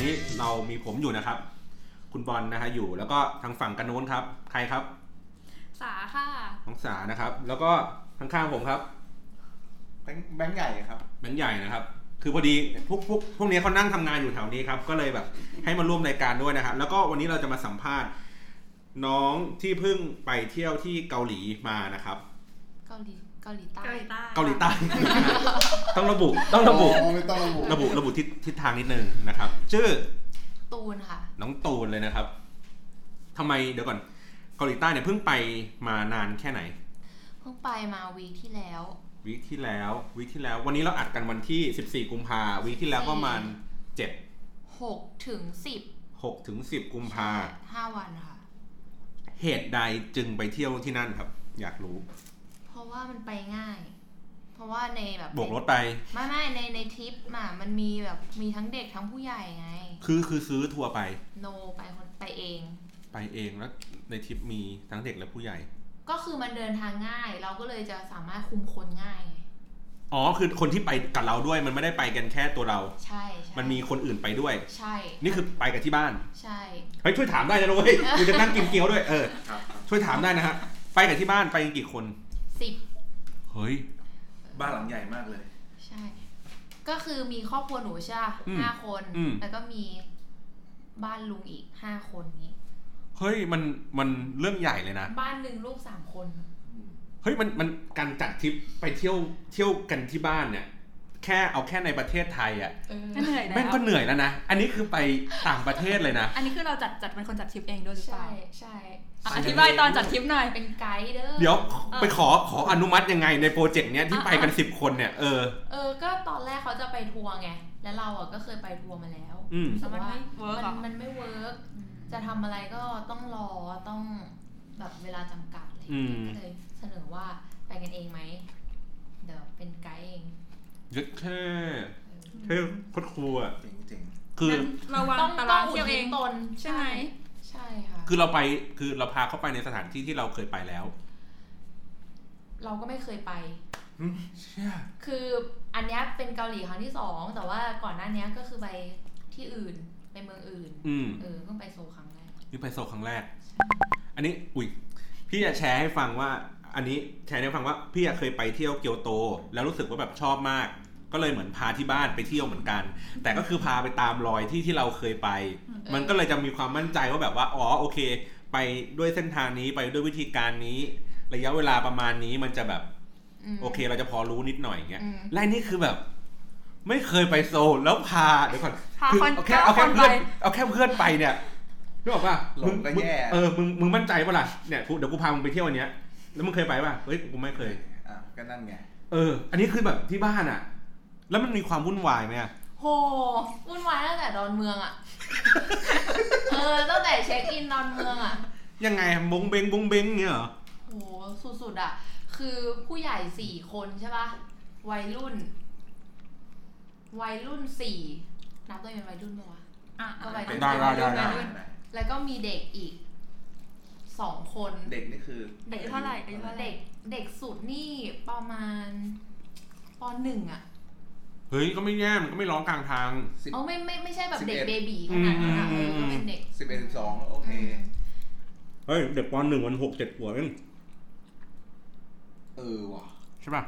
นะครับตอนนี้เรามีผมอยู่นะครับ คุณบอลนะฮะอยู่ แล้วก็ทางฝั่งกันโน้นครับ ใครครับ สาค่ะ น้องสานะครับ แล้วก็ข้างๆผมครับ แบงค์แบงค์ใหญ่ครับ แบงค์ใหญ่นะครับ คือพอดีพวกพวกพวกนี้เขานั่งทำงานอยู่แถวนี้ครับ ก็เลยแบบให้มาร่วมรายการด้วยนะครับ แล้วก็วันนี้เราจะมาสัมภาษณ์ น้องที่เพิ่งไปเที่ยวที่เกาหลีมานะครับ เกาหลี เกาหลีใต้เกาหลีใต้ เกาหลีใต้ ต้องระบุ ต้องระบุอ๋อไม่ต้องระบุ ระบุ ระบุทิศทิศทางนิดนึงนะครับ ชื่อ ตูนค่ะ น้องตูนเลยนะครับ ทำไมเดี๋ยวก่อน เกาหลีใต้เนี่ยเพิ่งไปมานานแค่ไหน เพิ่งไปมาวีคที่แล้ว วีคที่แล้ว วีคที่แล้ว วันนี้เราอัดกันวันที่ 14 กุมภาวีคที่แล้วก็ประมาณ7 6ถึง10 6ถึง10 กุมภาห้าวันค่ะ เหตุใดจึงไปเที่ยวที่นั่นครับ อยากรู้เพราะ ว่ามันไปง่าย เพราะว่าในแบบโบกรถไป ไม่ไม่ในในทริปอะมันมีแบบมีทั้งเด็กทั้งผู้ใหญ่ไง คือคือซื้อทัวร์ไป โนไปคนไปเอง ไปเองแล้วในทริปมีทั้งเด็กและผู้ใหญ่ ก็คือมันเดินทางง่าย เราก็เลยจะสามารถคุมคนง่ายไงอ๋อคือคนที่ไปกับเราด้วยมันไม่ได้ไปกันแค่ตัวเรา ใช่ใช่มันมีคนอื่นไปด้วย ใช่ นี่คือไปกับที่บ้าน ใช่เฮ้ยช่วยถามได้นะนุ้ยกูจะนั่งกินเกี๊ยวด้วยเออครับครับช่วยถามได้นะฮะไปกับที่บ้านไปกันกี่คน สิบเฮ้ย บ้านหลังใหญ่มากเลย ใช่ ก็คือมีครอบครัวหนูใช่ปะอืมห้าคน อืม แล้วก็มีบ้านลุงอีกห้าคนนี้ เฮ้ยมันมันเรื่องใหญ่เลยนะ บ้านหนึ่งลูกสามคน เฮ้ยมันมันการจัดทริปไปเที่ยวเที่ยวกันที่บ้านเนี่ย แค่เอาแค่ในประเทศไทยอะเออก็เหนื่อยแล้วแม่งก็เหนื่อยแล้วนะ อันนี้คือไปต่างประเทศเลยนะ อันนี้คือเราจัดจัดเป็นคนจัดทริปเองด้วยหรือเปใช่ล่า ใช่ ใช่อะอธิบายตอนจัดทริปหน่อย เป็นไกด์เด้อ เดี๋ยวเออไปขอขออนุมัติยังไงในโปรเจกต์เนี้ยที่อะไปกันสิบคนเนี่ยเออ เออ ก็ตอนแรกเขาจะไปทัวร์ไง แล้วเราอะก็เคยไปทัวร์มาแล้วอืมแต่ว่ามันไม่ work เหรอมันมันไม่ workจะทำอะไรก็ต้องรอต้องแบบเวลาจำกัดอะไรอย่างอืเงี้มยก็เลยเสนอว่าไปกันเองไหมเดี๋ยวเป็นไกด์เอง ยึดแค่แค่โคตรครูอะเจ๋งเจ๋งคืองั้นเราวางต้องตาต้ราองงอุเที่ยวทิเอศงตนใช่ไหมใช่ค่ะคือเราไปคือเราพาเขาไปในสถานที่ที่เราเคยไปแล้ว เราก็ไม่เคยไปเชี่ยคืออันเนี้ยเป็นเกาหลีครั้งที่สองแต่ว่าก่อนหน้าเนี้ยก็คือไปที่อื่นไปเมืองอื่นอืมเออเพิ่งไปโซลครั้งแรกนี่ไปโซลครั้งแรก อันนี้อุ้ยพี่จะแชร์ให้ฟังว่า อันนี้แชร์ให้ฟังว่า พี่อะเคยไปเที่ยวเกียวโต แล้วรู้สึกว่าแบบชอบมาก ก็เลยเหมือนพาที่บ้านไปเที่ยวเหมือนกัน แต่ก็คือพาไปตามรอยที่ที่เราเคยไป มันก็เลยจะมีความมั่นใจว่าแบบว่าอ๋อโอเค ไปด้วยเส้นทางนี้ไปด้วยวิธีการนี้ ระยะเวลาประมาณนี้มันจะแบบมโอเค เราจะพอรู้นิดหน่อยอย่างเงี้ยอืมและนี่คือแบบ ไม่เคยไปโซลแล้วพาเดี๋ยวก่อนพาคือคนเอาแค่เก้าเอาแค่คนเพื่อนไปเอาแค่เพื่อนไปเนี่ยนึกออกป่ะหลงก็มึแย่เออมึงมึงมั่นใจป่ะล่ะเนี่ยกูเดี๋ยวกูพามึงไปเที่ยวอันเนี้ยแล้วมึงเคยไปป่ะเฮ้ยกูไม่เคยอะก็นั่นไงเออ อันนี้คือแบบที่บ้านอะ แล้วมันมีความวุ่นวายไหมอะโหวุ่นวายตั้งแต่ดอนเมืองอะเออตั้งแต่เช็คอินดอนเมืองอะยังไงบงเบงบงเบงเงี้ยเหรอโหสุดๆอะคือผู้ใหญ่สี่คนใช่ปะวัยรุ่น วัยรุ่นสี่นับตัวเองเป็นวัยรุ่นปะวะอะก็ไปเป็นได้ได้ได้ได้แล้วก็มีเด็กอีกสองคน เด็กนี่คือ เด็กเท่าไหร่อายุเท่าไหร่เด็กเด็กสุดนี่ประมาณปหนึ่งอะ เฮ้ยก็ไม่แย่มันก็ไม่ร้องกลางทางสิบเอาไม่ไม่ไม่ใช่แบบเด็ก11เบบีขนาดนั้นอะอืเอมออืมก็เป็นเด็กสิบเอ็ดสิบสองโอเคอืมเฮ้ยเด็กปหนึ่งวันหกเจ็ดขวบเองเออว่ะใช่ป่ะ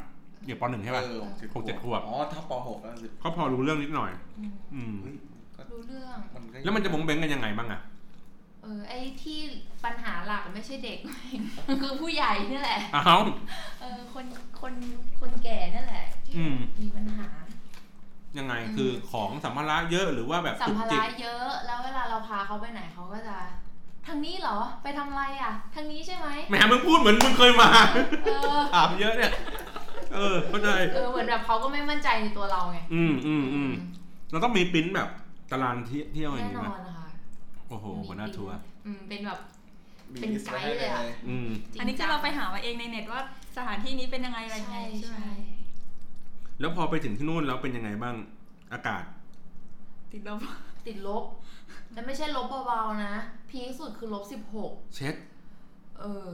เด็กปหนึ่งใช่ป่ะเออหกเจ็ดขวบอ๋อถ้าปหกแล้วสิบเขาพอรู้เรื่องนิดหน่อย อืมอืมเฮ้ยก็รู้เรื่องมันก็แล้วมันจะบงเบงกันยังไงบ้างอะเออไอ้ที่ปัญหาหลักไม่ใช่เด็กมันคือผู้ใหญ่นี่แหละอ้าวเออคนคนคนแก่นั่นแหละที่อืมมีปัญหา ยังไงอืมคือของสัมภาระเยอะหรือว่าแบบสัมจุกภาจิกระเยอะ แล้วเวลาเราพาเขาไปไหนเขาก็จะทางนี้เหรอ ไปทำอะไรอะ ทางนี้ใช่ไหมแหมมึงพูดเหมือนมึงเคยมาเออถามเยอะเนี่ย เออเข้าใจเออเหมือนแบบเขาก็ไม่มั่นใจในตัวเราไง อืมอืมอืมเราต้องมีปริ้นแบบตารางเที่ยวเที่ยวอย่างนี้ไหม แน่นี้นไหมอนนะคะโอ้โหหัวหน้าทัวร์อืมเป็นแบบมีเป็น list ไกด์ไว้ให้เลยอะอืมจงอันนี้คือเราไปหามาเองในเน็ตว่าสถานที่นี้เป็นยังไงอะไรยังไงใช่ใช่ไหมใช่ แล้วพอไปถึงที่นู่นแล้วเป็นยังไงบ้างอากาศ ติดลบติดลบ แต่ไม่ใช่ลบเบาๆนะ พีคสุดคือลบสิบหกเช็ดเออ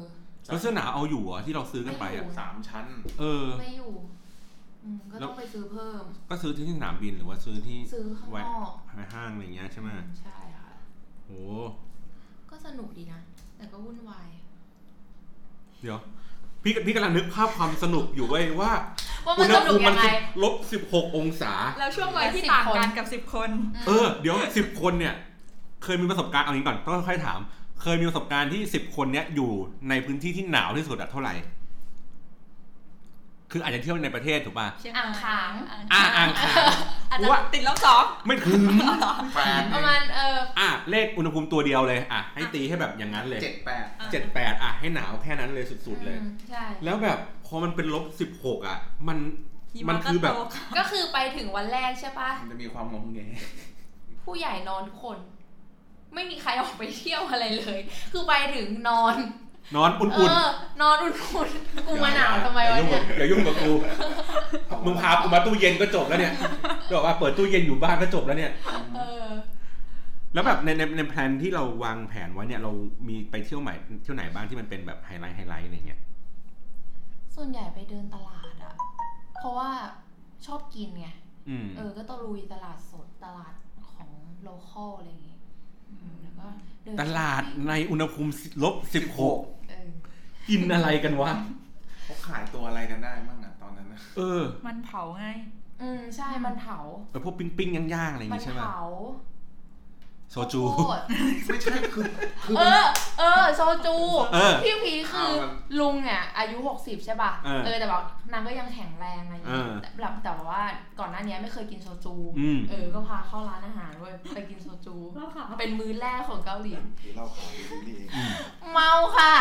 แล้วเสื้อหนาวเอาอยู่เหรอที่เราซื้อกันไปไม่อะอยู่สามชั้น เออ ไม่อยู่อืมก็ต้องไปซื้อเพิ่ม ก็ซื้อที่สนามบินหรือว่าซื้อที่ซื้อข้างไว้นอกในห้างอะไรอย่างเงี้ยใช่ไหมใช่ค่ะโหก็สนุกดีนะ แต่ก็วุ่นวาย เดี๋ยว พี่พี่กำลังนึกภาพความสนุกอยู่เว้ยว่าว่ามันสนุกมัยังไงลบสิบหกองศา แล้วช่วงวัยที่สิบต่างคนกันกับสิบคน เออ เดี๋ยวสิบคนเนี่ย เคยมีประสบการณ์เอางี้ก่อนต้องค่อยๆถาม เคยมีประสบการณ์ที่สิบคนเนี้ยอยู่ในพื้นที่ที่หนาวที่สุดอะเท่าไหร่ คืออาจจะเที่ยวในประเทศถูกป่ะเชียงอ่างขางอ่าอ่างขางอาจจะว่าติดลบสองไม่ถึงแปดประมาณเอออะเลขอุณหภูมิตัวเดียวเลยอะให้ตีให้แบบอย่างนั้นเลยเจ็ดแปดเจ็ดแปดอะให้หนาวแค่นั้นเลยสุด ๆ เลยอืมใช่แล้วแบบพอมันเป็นลบสิบหกอะ มันหิมันมะก็คือแบบตกก็คือไปถึงวันแรกใช่ปะมันจะมีความงงแงผู้ใหญ่นอนทุกคน ไม่มีใครออกไปเที่ยวอะไรเลย คือไปถึงนอน นอนอุ่นเออนอนอุ่นๆกูมาหนาวทำไมๆวะอย่ายุ่งเนี่ยกับอย่ายุ่งกับกูมึงพากูมาตู้เย็นก็จบแล้วเนี่ยบอกว่าเปิดตู้เย็นอยู่บ้านก็จบแล้วเนี่ยเออแล้วแบบในในในแผนที่เราวางแผนไว้เนี่ยเรามีไปเที่ยวไหนเที่ยวไหนบ้างที่มันเป็นแบบ highlight highlight อะไรเงี้ยส่วนใหญ่ไปเดินตลาดอะเพราะว่าชอบกินไงอืมเออ ก็ตะลุยตลาดสดตลาดของ local อะไรอย่างงี้อืมแล้วก็เดินตลาดในอุณหภูมิลบสิบหกเออกินอะไรกันวะเขาขายตัวอะไรกันได้บ้างอะตอนนั้นนะเออ มันเผาไง อืมใช่มันเผา เออพวกปิ้งปิ้งๆย่างๆอะไรอย่างมันงี้ใช่ไหม เผา โซจูข้าวโพดไม่ใช่คือคือเออเออ โซจูเออพี่พีคือเอามันลุงเนี่ยอายุหกสิบใช่ป่ะเออ แต่แบบนางก็ยังแข็งแรงอะไรอย่างเงี้ยเออ แต่แบบแต่ว่าก่อนหน้านี้ไม่เคยกินโซจู อืม เออ ก็พาเข้าร้านอาหารเว้ยไปกินโซจูเป็นมื้อแรกของเกาหลี คือเล่าข่าวดีนี่เองเมาค่ะ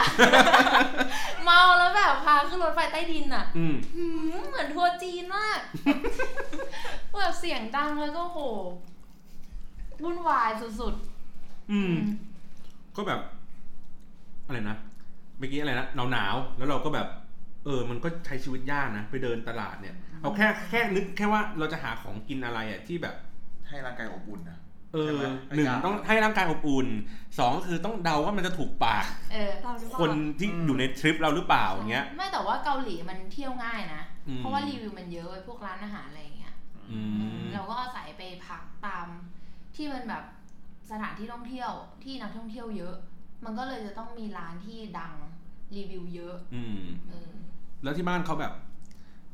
เมาแล้วแบบพาขึ้นรถไฟใต้ดินอะ อืม หืมเหมือนทัวร์จีนมาก แบบเสียงดังแล้วก็โห วุ่นวายสุดอืๆมก็แบบ อะไรนะ เมื่อกี้อะไรนะหนาวหนาวๆแล้วเราก็แบบ เออ มันก็ใช้ชีวิตยากนะ ไปเดินตลาดเนี่ย เอาแค่แค่นึกแค่ว่าเราจะหาของกินอะไรอะที่แบบ ให้ร่างกายอบอุ่นนะเออใช่ไหมหนึ่งยากต้องให้ร่างกายอบอุ่นสองก็คือต้องเดาว่ามันจะถูกปากเออเราหรือเปล่าคนที่อยู่ในทริปเราหรือเปล่าอย่างเงี้ยไม่แต่ว่าเกาหลีมันเที่ยวง่ายนะอืมเพราะว่ารีวิวมันเยอะไว้พวกร้านอาหารอะไรอย่างเงี้ยอืมเราก็อาศัยไปพักตาม ที่มันแบบสถานที่ท่องเที่ยวที่นักท่องเที่ยวเยอะ มันก็เลยจะต้องมีร้านที่ดังรีวิวเยอะ อืมเออแล้วที่บ้านเขาแบบ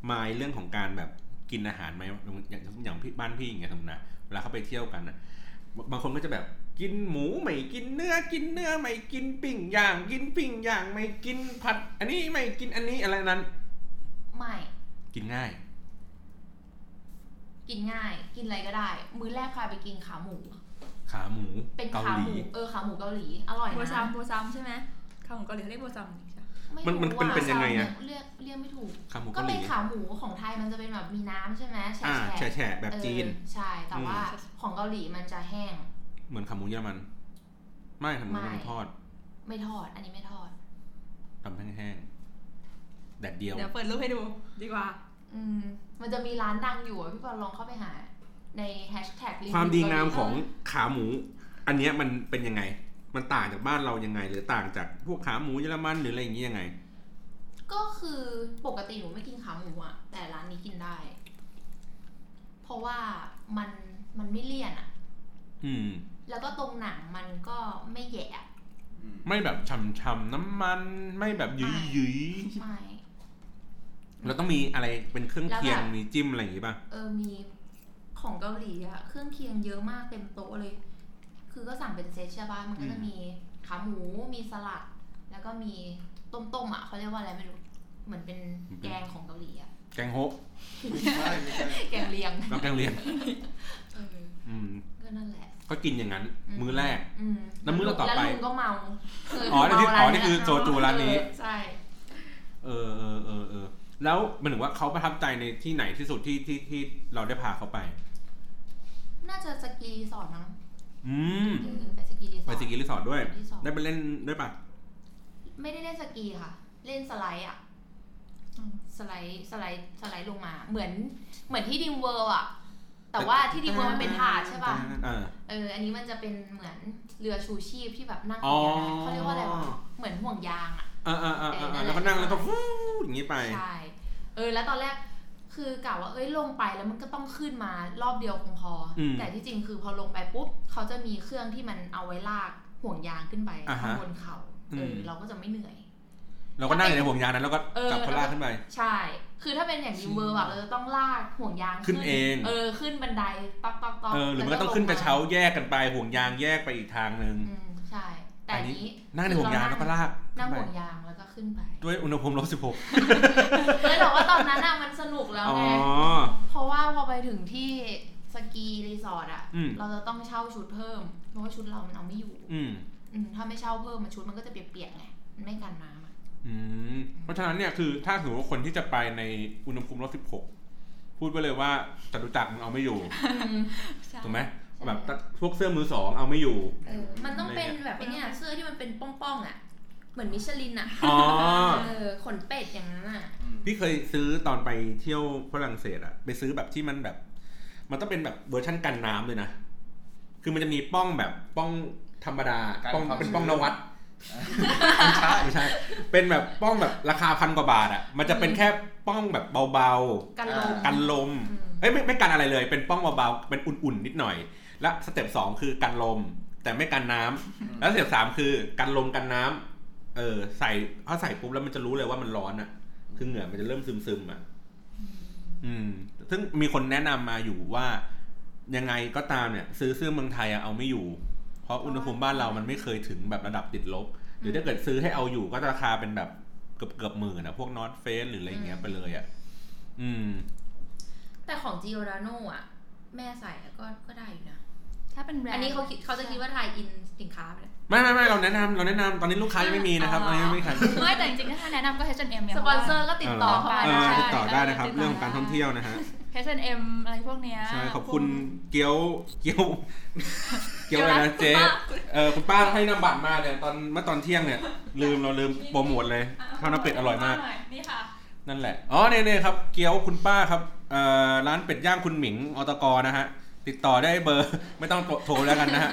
มายเรื่องของการแบบกินอาหารไหมอย่างอย่างพี่บ้านพี่อย่างเงี้ยสมมตินะเวลาเขาไปเที่ยวกันนะบางคนก็จะแบบกินหมูไม่กินเนื้อกินเนื้อไม่กินปิ้งย่าง กินปิ้งย่างไม่กินผัด อันนี้ไม่กินอันนี้อะไรนั้น ไม่ กินง่าย กินง่าย กินอะไรก็ได้ มื้อแรกพาไปกินขาหมู ขาหมูเป็นเกาขาหหลีมูเออขาหมูเกาหลีอร่อยโบซัมนะโบซัมใช่ไหมข้าวของเกาหลีเขาเรียกโบซัมใช่ไหมไมันมันเป็นรู้เป็นยังไงอะ เรียกเรียกไม่ถูก ขาหมูก็เกาหเป็ลีนขาหมูของไทยมันจะเป็นแบบมีน้ำใช่ไหมแฉะอ่าแฉะแฉะๆแบบจีน เออใช่แต่ว่าของเกาหลีมันจะแห้ง เหมือนขาหมูเยอรมัน ไม่ขาหมูเยอรมันไม่ทอดไม่ทอด อันนี้ไม่ทอด ทำแห้งๆแดดเดียว เดี๋ยวเปิดรูปให้ดูดีกว่า อืม มันจะมีร้านดังอยู่อะพี่บอลลองเข้าไปหา ในแฮชแท็กความดีงามของขาหมู อันเนี้ยมันเป็นยังไง มันต่างจากบ้านเรายังไง หรือต่างจากพวกขาหมูเยอรมันหรืออะไรอย่างเงี้ยยังไง ก็คือปกติหนูไม่กินขาหมูอะแต่ร้านนี้กินได้ เพราะว่ามันมันไม่เลี่ยนอะอืม แล้วก็ตรงหนังมันก็ไม่แหยะอืมไม่แบบฉ่ำๆน้ำมัน ไม่แบบหยุยหยุยไม่ ๆเราต้องมีอะไรเป็นเครื่องเคียงมีจิ้มอะไรอย่างงี้ป่ะเออมีของเกาหลีอะเครื่องเคียงเยอะมากเต็มโต๊ะเลย คือก็สั่งเป็นเซตใช่ป่ะมันก็จะมีขาหมูมีสลัด แล้วก็มีต้มๆอะเขาเรียกว่าอะไรไม่รู้เหมือนเป็นแกงของเกาหลีอะแกงโฮะไม่ใช่ไม่ใช่แกงเลียงแล้วแกงเลียงเอออืมก็นั่นแหละก็กินอย่างนั้น มื้อแรกอืมแล้วมื้อต่อไปแล้วลุงก็เมาเอ๋อนี่คือเมาอ๋อร้านี่คือโซจูร้านนี้เออใช่เออเออเออเออ แล้วหมายถึงว่าเขาประทับใจในที่ไหนที่สุดที่ที่ที่เราได้พาเขาไป น่าจะสกีรีสอร์ทมั้งอืมเออไปสกีรีสอร์ท ไปสกีรีสอร์ทด้วย รีสอร์ท ได้ไปเล่นด้วยปะไม่ได้เล่นสกีค่ะ เล่นสไลด์อะอืมสไลด์สไลด์สไลด์ลงมา เหมือนเหมือนที่ดรีมเวิลด์อะ แต่ว่าที่ดรีมเวิลด์มันเป็นถาดใช่ป่ะ เออ เออ อันนี้มันจะเป็นเหมือนเรือชูชีพที่แบบนั่งอ๋อเขาเรียกว่าอะไรวะ เหมือนห่วงยางอะเออเออเออเออเออนั่นแหละแล้วก็นั่งแล้วก็ฟูอย่างนี้ไปใช่เออ แล้วตอนแรกคือกะว่าเอ้ยลงไปแล้วมันก็ต้องขึ้นมารอบเดียวคงพออมแต่ที่จริงคือพอลงไปปุ๊บเขาจะมีเครื่องที่มันเอาไว้ลากห่วงยางขึ้นไปอ่าฮะข้างบนเขาเอออมเราก็จะไม่เหนื่อย เราก็นั่งอยู่ในห่วงยางนั้นแล้วก็เออจับเขาลากขึ้นไป ใช่ คือถ้าเป็นอย่างดิมเวอร์อะเราจะต้องลากห่วงยางขึ้นเองเออขึ้นบันไดต๊อกต๊อกต๊อกเออหรือมันก็ต้องขึ้นกระเช้าแยกกันไปห่วงยางแยกไปอีกทางหนึ่งอืมใช่ แต่อันนี้นั่งในห่วงยางแล้วก็ลากนั่งขึ้ห่นวงไปยางแล้วก็ขึ้นไป ด้วยอุณหภูมิลบสิบหกเฮ้ยแต่ว่าตอนนั้นอะมันสนุกแล้วอ๋อไงเพราะว่าพอไปถึงที่สกีรีสอร์ทอะอืมเราจะต้องเช่าชุดเพิ่ม เพราะว่าชุดเรามันเอาไม่อยู่ อืมอืมถ้าไม่เช่าเพิ่มมันชุดมันก็จะเปียกๆไงมันไม่กันน้ำอะอืมเพราะฉะนั้นเนี่ยคือถ้าสมมติว่าคนที่จะไปในอุณหภูมิลบสิบหกพูดไปเลยว่าจตุจักรมันเอาไม่อยู่ใช่ถูกไหม แบบพวกเสื้อมือสองเอาไม่อยู่เออมันต้องเป็นแบบไอ้เนี่ยเสื้อที่มันเป็นป้องๆอะเหมือนมิชลินอะอ๋อเออขนเป็ดอย่างนั้นอะอืมพี่เคยซื้อตอนไปเที่ยวฝรั่งเศสอะไปซื้อแบบที่มันแบบ มันต้องเป็นแบบเวอร์ชั่นกันน้ำเลยนะ คือมันจะมีป้องแบบป้องธรรมดาป้องเป็นป้องนวัดไม่ใช่ไม่ใช่ เป็นแบบป้องแบบราคาพันกว่าบาทอะมันจะเป็นแค่ป้องแบบเบากันลมๆกันลมอืมเอ้ยไม่ไม่กันอะไรเลย เป็นป้องเบาๆ เป็นอุ่นๆนิดหน่อย และสเต็ปสองคือกันลม แต่ไม่กันน้ำแล้วสเต็ปสามคือกันลมกันน้ำเออ ใส่พอใส่ปุ๊บแล้วมันจะรู้เลยว่ามันร้อนอะคือเหงื่อมันจะเริ่มซึมๆอะอืม ซึ่งมีคนแนะนำมาอยู่ว่า ยังไงก็ตามเนี่ย ซื้อเสื้อเมืองไทยอะเอาไม่อยู่ เพราะอุณหภูมิบ้านเรามันไม่เคยถึงแบบระดับติดลบ หรือถ้าเกิดซื้อให้เอาอยู่ก็ราคาเป็นแบบเกือบเกือบหมื่นนะพวกนอตเฟสหรืออะไรอย่างเงี้ยไปเลยอะอืม แต่ของจิโอราโนอะ แม่ใส่อะก็ก็ได้อยู่นะ ถ้าเป็นแบรนด์อันนี้เขาคิดเขาจะคิดว่า tie-in สินค้าไปเลยไม่ไม่ไม่เราแนะนำเราแนะนำตอนนี้ลูกค้ายังไม่มีนะครับตอนนี้ยังไม่มีใครไม่แต่จริงๆถ้าแนะนำก็ H&M เนี่ยสปอนเซอร์ก็ติดต่อเข้ามาเออได้ติดต่อได้นะครับ เรื่องของการท่องเที่ยวนะฮะเพราะว่า H&M อะไรพวกเนี้ยใช่ขอบคุณพวกเกี๊ยวเกี๊ยวเกี๊ยวอะไรนะเจ๊คุณป้าเออคุณป้าให้นำบัตรมาเนี่ยตอนเมื่อตอนเที่ยงเนี่ย ลืมเราลืมโปรโมทเลยข้าวหน้าเป็ดอร่อยมากหน่นี่ค่ะนั่นแหละอ๋อเนี่ยเนี่ยครับเกี๊ยวคุณป้าครับเอ่อร้านเป็ดย่างคุณหมิงอตกนะฮะ ติดต่อได้เบอร์ไม่ต้องโทรแล้วกันนะฮะ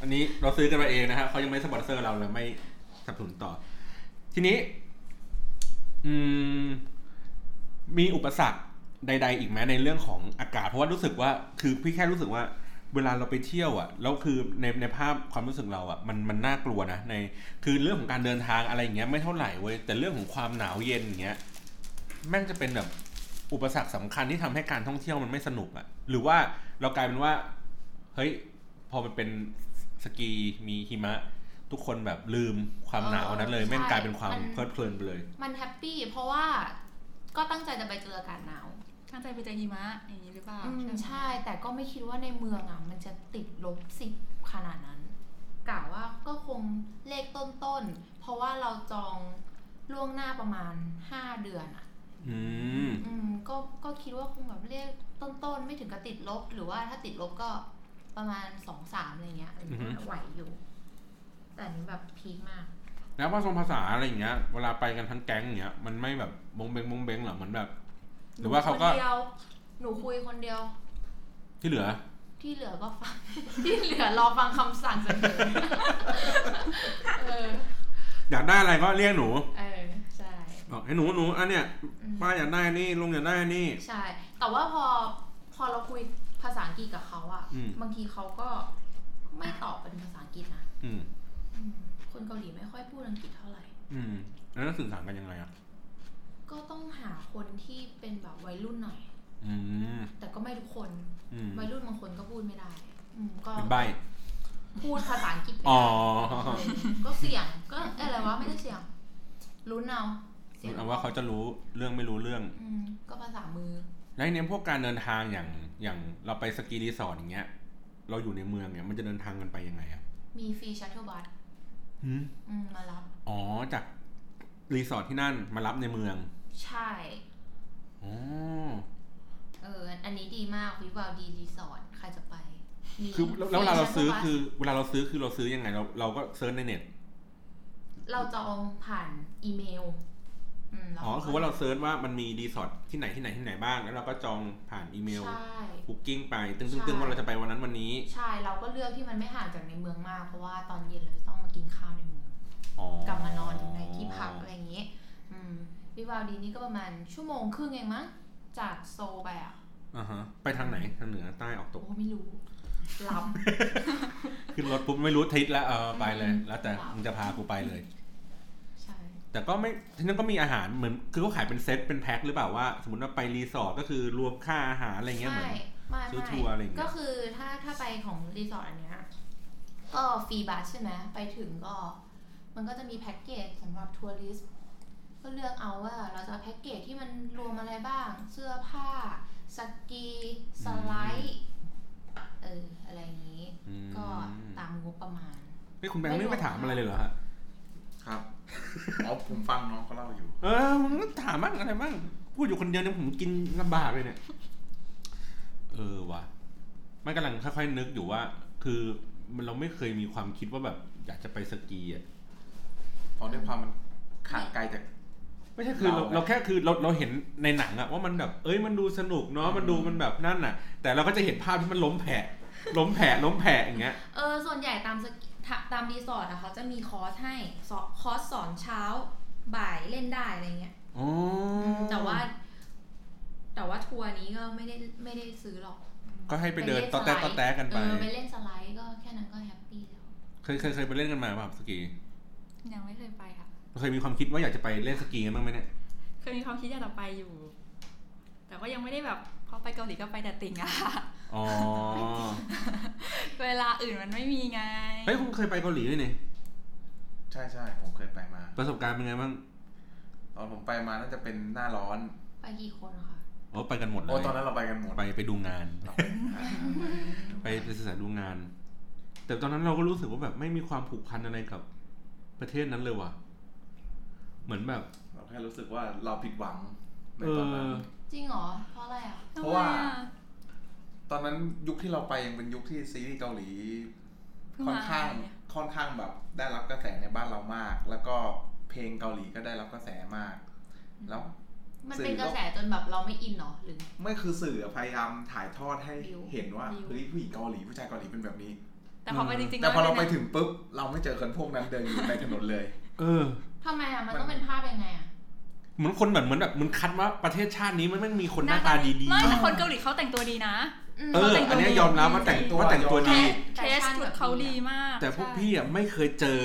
อันนี้เราซื้อกันมาเองนะฮะเขายังไม่สปอนเซอร์เราเลยไม่สนับสนุนต่อ ทีนี้ อืม มีอุปสรรคใด ๆ อีกไหมในเรื่องของอากาศ เพราะว่ารู้สึกว่า คือพี่แค่รู้สึกว่า เวลาเราไปเที่ยวอะแล้วคือในในภาพความรู้สึกเราอะมันมันน่ากลัวนะในคือเรื่องของการเดินทางอะไรอย่างเงี้ยไม่เท่าไหร่เว้ยแต่เรื่องของความหนาวเย็นอย่างเงี้ยแม่งจะเป็นแบบ อุปสรรคสำคัญที่ทำให้การท่องเที่ยวมันไม่สนุกอะหรือว่าเรากลายเป็นว่า เฮ้ย พอมันเป็นสกีมีหิมะ ทุกคนแบบลืมความหนาวนั้นเลยเออแม่งใช่กลายเป็นความมันเพลิดเพลินไปเลย มันแฮปปี้เพราะว่าก็ตั้งใจจะไปเจออากาศหนาวตั้งใจไปเจอหิมะอย่างนี้หรือเปล่าอืมไหมใช่ แต่ก็ไม่คิดว่าในเมืองอะ มันจะติดลบสิบขนาดนั้นกะว่าก็คงเลขต้นๆ เพราะว่าเราจองล่วงหน้าประมาณห้าเดือนอะ อืมอืมก็ก็คิดว่าคงแบบเลขต้นๆ ไม่ถึงกับติดลบ หรือว่าถ้าติดลบก็ประมาณสองสามอะไรเงี้ยเอออือฮึไหวอยู่ แต่อันนี้แบบพีคมาก แล้วภาษาภาษาอะไรอย่างเงี้ย เวลาไปกันทั้งแก๊งอย่างเงี้ย มันไม่แบบบงเบงบงเบงเหรอเหมือนแบบ หรือว่าเขาก็หนูคนเดียวหนูคุยคนเดียว ที่เหลือ ที่เหลือก็ฟัง ที่เหลือรอฟังคำสั่งเสนอเอออยากได้อะไรก็เรียกหนู เออใช่ บอกให้หนูหนูอันเนี้ยอืมป้าอยากได้อันนี่ลุงอยากได้อันนี่ ใช่ แต่ว่าพอพอเราคุยภาษาอังกฤษกับเขาอะอืม บางทีเขาก็ไม่ตอบเป็นภาษาอังกฤษนะอืม อืมคนเกาหลีไม่ค่อยพูดอังกฤษเท่าไหร่ อืม แล้วสื่อสารกันยังไงอะ ก็ต้องหาคนที่เป็นแบบวัยรุ่นหน่อย อืม แต่ก็ไม่ทุกคน อืมวัยรุ่นบางคนก็พูดไม่ได้ อืมก็เป็นใบ้ พูดภาษาอังกฤษไม่อ๋อได้เออก็เสี่ยง ก็อะไรวะไม่ได้เสี่ยงลุ้นเอาเสี่ยงเอาว่าเขาจะรู้เรื่องไม่รู้เรื่องอืมก็ภาษามือ แล้วทีเนี้ยพวกการเดินทางอย่างอย่างเราไปสกีรีสอร์ทอย่างเงี้ย เราอยู่ในเมืองเนี่ยมันจะเดินทางกันไปยังไงอะมี free shuttle bus หืมอืมมารับ อ๋อจากรีสอร์ทที่นั่นมารับในเมือง ใช่ออ๋อเอออันนี้ดีมากวิวาลดีรีสอร์ทใครจะไปมีคือแล้วแล้วเวลาเราซื้อฟคือเวลาเราซื้อคือเราซื้อยังไงเราเราก็ search ในเน็ต เราจองผ่านอีเมล อืมแล้วอ๋อคือว่าเราเซิร์ชว่ามันมีรีสอร์ทที่ไหนที่ไหนที่ไหนบ้าง แล้วเราก็จองผ่านอีเมลใช่ booking ไปตึ้งตึ้งใช่ตึ้งว่าเราจะไปวันนั้นวันนี้ ใช่เราก็เลือกที่มันไม่ห่างจากในเมืองมาก เพราะว่าตอนเย็นเราจะต้องมากินข้าวในเมืองอ๋อกลับมานอนถึงในที่พักอะไรอย่างนี้อืมวิวาลดีนี่ก็ประมาณชั่วโมงครึ่งเองมั้งจากโซลไปอะอ่าฮะไปทางไหนทางเหนือใต้ออกตกโอ้ไม่รู้หลับขึ้นรถปุ๊บไม่รู้ทิศแล้วเออไปเลยอืมแล้วแต่มึงจะพากูไปเลยใช่ แต่ก็ไม่ที่นั่นก็มีอาหารเหมือนคือเขาขายเป็นเซตเป็นแพ็คหรือเปล่าว่า สมมติว่าไปรีสอร์ทก็คือรวมค่าอาหารอะไรเงี้ยเหมือนไม่ซื้อไม่ทัวร์อะไรอย่างเงี้ยก็คือถ้าถ้าไปของรีสอร์ทอันเนี้ยก็ฟรีบัสใช่ไหมไปถึงก็ มันก็จะมีแพ็กเกจสำหรับทัวริสต์ก็เลือกเอาว่าเราจะเอาแพ็กเกจที่มันรวมอะไรบ้าง เสื้อผ้าสกีสไลด์เอออะไรอย่างนี้อืมก็ตามงบประมาณเฮ้ยคุณแบงค์ไม่ไปถามอะไรเลยเหรอฮะ ครับอ๋อผมฟังน้องเขาเล่าอยู่ เออมึงก็ถามบ้างอะไรบ้างพูดอยู่คนเดียวเนี่ยผมกินลำบากเลยเนี่ย เออว่ะไม่กำลังค่อยๆนึกอยู่ว่า คือมันเราไม่เคยมีความคิดว่าแบบ อยากจะไปสกีอะเพราะด้วยความมันห่างไกลจาก ไม่ใช่คือเราเราเราแค่คือเราเราเห็นในหนังอะว่ามันแบบ เอ้ยมันดูสนุกเนาะมันดูมันแบบนั่นน่ะแต่เราก็จะเห็นภาพที่มันล้มแผะล้มแผะล้มแผะอย่างเงี้ย เออส่วนใหญ่ตามสกี ตามรีสอร์ทอะเขาจะมีคอร์สให้สอนคอร์สสอนเช้าบ่ายเล่นได้อะไรเงี้ยอ๋อแต่ว่า แต่ว่าทัวร์นี้ก็ไม่ได้ไม่ได้ซื้อหรอก ก็ให้ไปเดินตอแตะตอแตะกันไปเออไปเล่นสไลด์ก็แค่นั้นก็ happy แล้ว เคยเคยเคยไปเล่นกันมาป่ะครับสกียังไม่เคยไปค่ะเคยมีความคิดว่าอยากจะไปเล่นสกีกันบ้างไหมเนี่ย เคยมีความคิดอยากจะไปอยู่ แต่ก็ยังไม่ได้แบบ พอไปเกาหลีก็ไปแต่ติ่งอะค่ะอ๋อเวลาอื่นมันไม่มีไงเฮ้ยคุณเคยไปเกาหลีด้วยนี่ใช่ใช่ผมเคยไปมา ประสบการณ์เป็นไงบ้างตอนผมไปมาน่าจะเป็นหน้าร้อน ไปกี่คนอะคะโอ้ไปกันหมดเลโอ้ยตอนนั้นเราไปกันหมดไปไปดูงานเราไปไปศึกษาดูงาน แต่ตอนนั้นเราก็รู้สึกว่าแบบไม่มีความผูกพันอะไรกับประเทศนั้นเลยว่ะ เหมือนแบบ เราแค่รู้สึกว่าเราผิดหวังในเอตอนนั้นอ จริงเหรอ เพราะอะไรอะทำไมเพราะว่าอะตอนนั้นยุคที่เราไปยังเป็นยุคที่ซีรีส์เกาหลีเพิ่งค่อมานข้างเนี่ยค่อนข้างแบบได้รับกระแสในบ้านเรามาก แล้วก็เพลงเกาหลีก็ได้รับกระแสมาก แล้วมันเป็นกระแสจนแบบเราไม่อินเหรอหรือไม่คือสื่อพยายามถ่ายทอดให้วิวเห็นว่าวิวเฮ้ยผู้หญิงเกาหลีผู้ชายเกาหลีเป็นแบบนี้ แต่พอไปจริงๆแต่พอเราไปแล้วนี่ยถึงปุ๊บเราไม่เจอคนพวกนั้นเดินอยู่ในถนนเลย เออทำไมอะมันต้องเป็นภาพยังไงอะ เหมือนคนแบบเหมือนแบบมันคัดว่าประเทศชาตินี้มันไม่มีคนหน้าตาดีไม่แต่คนเกาหลีเขาแต่งตัวดีนะมๆเออแต่งตัวอันเนี้ยดียอมรับว่าแต่งตัวว่าแต่งตัวดีเทสชุดเขาดีมาก แต่พวกใช่พี่อะไม่เคยเจอ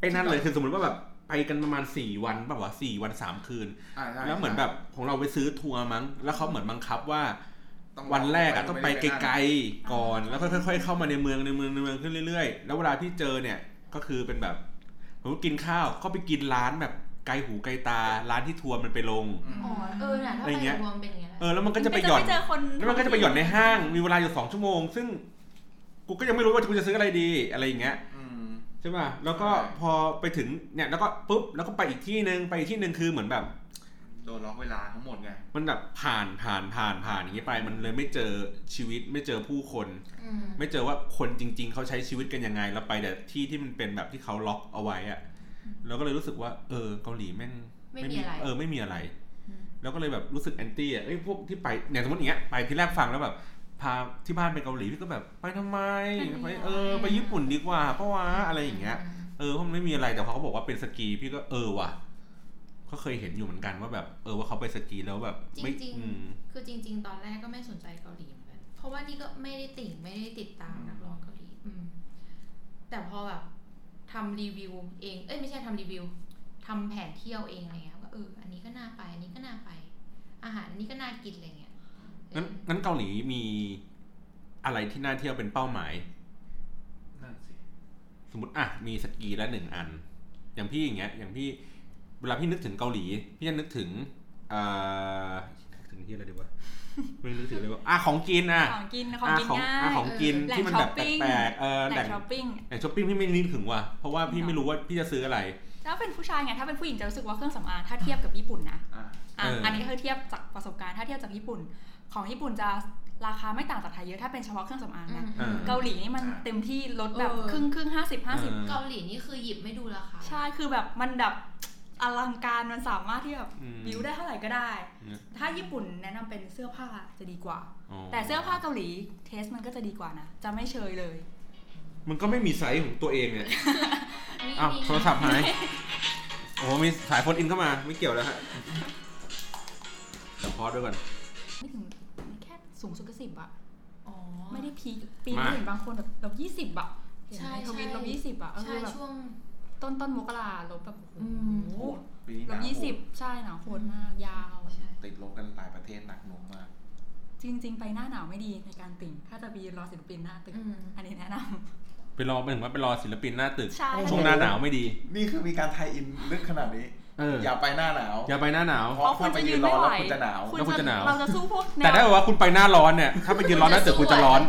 ไอ้นั่นเลยคือสมมติว่าแบบไปกันประมาณสี่วันแบบว่าสี่วันสามคืนอ่าใช่แล้วเหมือนแบบของเราไปซื้อทัวร์มั้ง แล้วเขาเหมือนบังคับว่าต้องวันแรกอะต้องไปไกลๆๆก่อน แล้วค่อยๆเข้ามาในเมืองในเมืองในเมืองขึ้นเรื่อยๆ แล้วเวลาที่เจอเนี่ยก็คือเป็นแบบผมกินข้าวก็ไปกินร้านแบบ ไกลหูไกลตาร้านที่ทัวร์มันไปลงอ๋อเออเนี่ยถ้าอะไรไปเงี้ยรวมเป็นอย่างเงี้ยแหละเออแล้วมันก็จะไปหย่อนเจอคนแล้วมันก็จะไปหย่อนในห้างมีเวลาอยู่สองชั่วโมง ซึ่งกูก็ยังไม่รู้ว่ากูจะซื้ออะไรดีอะไรอย่างเงี้ยอืมใช่ป่ะแล้วก็ใช่พอไปถึงเนี่ยแล้วก็ปุ๊บแล้วก็ไปอีกที่หนึ่งไปอีกที่หนึ่งคือเหมือนแบบโดนล็อกเวลาทั้งหมดไง มันแบบผ่านผ่านผ่านผ่านอย่างนี้ไป มันเลยไม่เจอชีวิตไม่เจอผู้คนอืมไม่เจอว่าคนจริง ๆ เขาใช้ชีวิตกันยังไง แล้วไปแต่ที่ที่มันเป็นแบบที่เขาล็อกเอาไว้อะ เราก็เลยรู้สึกว่า เออเกาหลีแม่งไม่มีอะไรเออไม่มีอะไรอืมแล้วก็เลยแบบรู้สึกแอนตี้อะเอ้ยพวกที่ไปเนี่ยสมมติอย่างเงี้ยไปที่แรกฟังแล้วแบบพาที่บ้านไปเกาหลีพี่ก็แบบไปทำไมไปเออไปญี่ปุ่นดีกว่าเพราะว่าอะไรอย่างเงี้ยเออเพราะมันไม่มีอะไรแต่พอเขาบอกว่าเป็นสกีพี่ก็เออว่ะก็เคยเห็นอยู่เหมือนกันว่าแบบเออว่าเขาไปสกีแล้วแบบจไม่ริงอืมๆคือจริง ๆ ตอนแรกก็ไม่สนใจเกาหลีเหมือนกันเพราะว่านี่ก็ไม่ได้ติ่งไม่ได้ติดตามนักร้องเกาหลีอืมแต่พอแบบ ทำรีวิวเองเอ้ยไม่ใช่ทำรีวิวทำแผนเที่ยวเองอะไรเงี้ยก็เอออันนี้ก็น่าไปอันนี้ก็น่าไป อาหารอันนี้ก็น่ากินอะไรเงี้ยงั้นงั้นเกาหลีมีอะไรที่น่าเที่ยวเป็นเป้าหมาย นั่นสิ สมมติอะมีสกีแล้วหนึ่งอัน อย่างพี่อย่างเงี้ย อย่างพี่เวลาพี่นึกถึงเกาหลี พี่จะนึกถึงอ่าถึงที่อะไรดีวะ ไม่นึกถึงเลยว่าอะของกินอะของกินของกินของง่ายอะของกินแหล่งที่มันแบบช้อปปิ้งแปลกๆเออแหแหล่งช้อปปิ้งแหล่งช้อปปิ้งพี่ไม่นึกถึงว่ะเพราะว่าพี่ไม่รู้ว่าพี่จะซื้ออะไรถ้าเป็นผู้ชายไงถ้าเป็นผู้หญิงจะรู้สึกว่าเครื่องสำอางถ้าเทียบกับญี่ปุ่นนะอะอะเอออัอันนี้คือเทียบจากประสบการณ์ถ้าเทียบจากญี่ปุ่น ของญี่ปุ่นจะราคาไม่ต่างจากไทยเยอะถ้าเป็นเฉพาะเครื่องสำอางนะเออเกาหลีนี่มันเต็มที่ลดแบบเออครึ่งครึ่งห้าสิบห้าสิบเออเกาหลีนี่คือหยิบไม่ดูราคาใช่คือแบบมันแบบ อลังการมันสามารถที่แบบอืมบิวได้เท่าไหร่ก็ได้อืมถ้าญี่ปุ่นแนะนำเป็นเสื้อผ้าจะดีกว่าอ๋อแต่เสื้อผ้าเกาหลีเทสมันก็จะดีกว่านะ จะไม่เชยเลย มันก็ไม่มีไซส์ของตัวเองเนี่ยมีอ้าวมีโทรศัพท์หายโอ้โหมีสายโฟนอินเข้ามาไม่เกี่ยวแล้วฮะเดี๋ยวพอดด้วยก่อนไม่ถึงแค่สูงสุดก็สิบอะอ๋อไม่ได้ peak ปีมานี้เห็นบางคนแบบลบยี่สิบอะเห็นใช่ในทวิตใช่ลบยี่สิบอะก็ใช่คือแบบช่วง ต้นต้นมกราลบแบบโอ้อืโหมโหปีนี้หลนาวลบยี่สิบใช่หนาวโหดมาก ยาวใช่ติดลบกันหลายประเทศหนักหน่วงมาก จริง ๆ ไปหน้าหนาวไม่ดีในการติ่ง ถ้าจะไปยืนรอศิลปินหน้าตึก อืม อันนี้แนะน ไปรอไปถึงว่าไปรอศิลปินหน้าตึกำใช่ช่วงหน้าหนาวไม่ดี นี่คือมีการไทยอินลึกขนาดนี้เอออย่าไปหน้าหนาวอย่าไปหน้าหนาวเพเพราะราะคุณจะยืนไม่ไหวคุณจะหนาวแล้วคุณจะหนาวเราจะสู้พวกแนวแต่ได้บอกว่าคุณไปหน้าร้อนเนี่ยถ้าไปยืนร้อนหน้าตึกคุณจะร้อน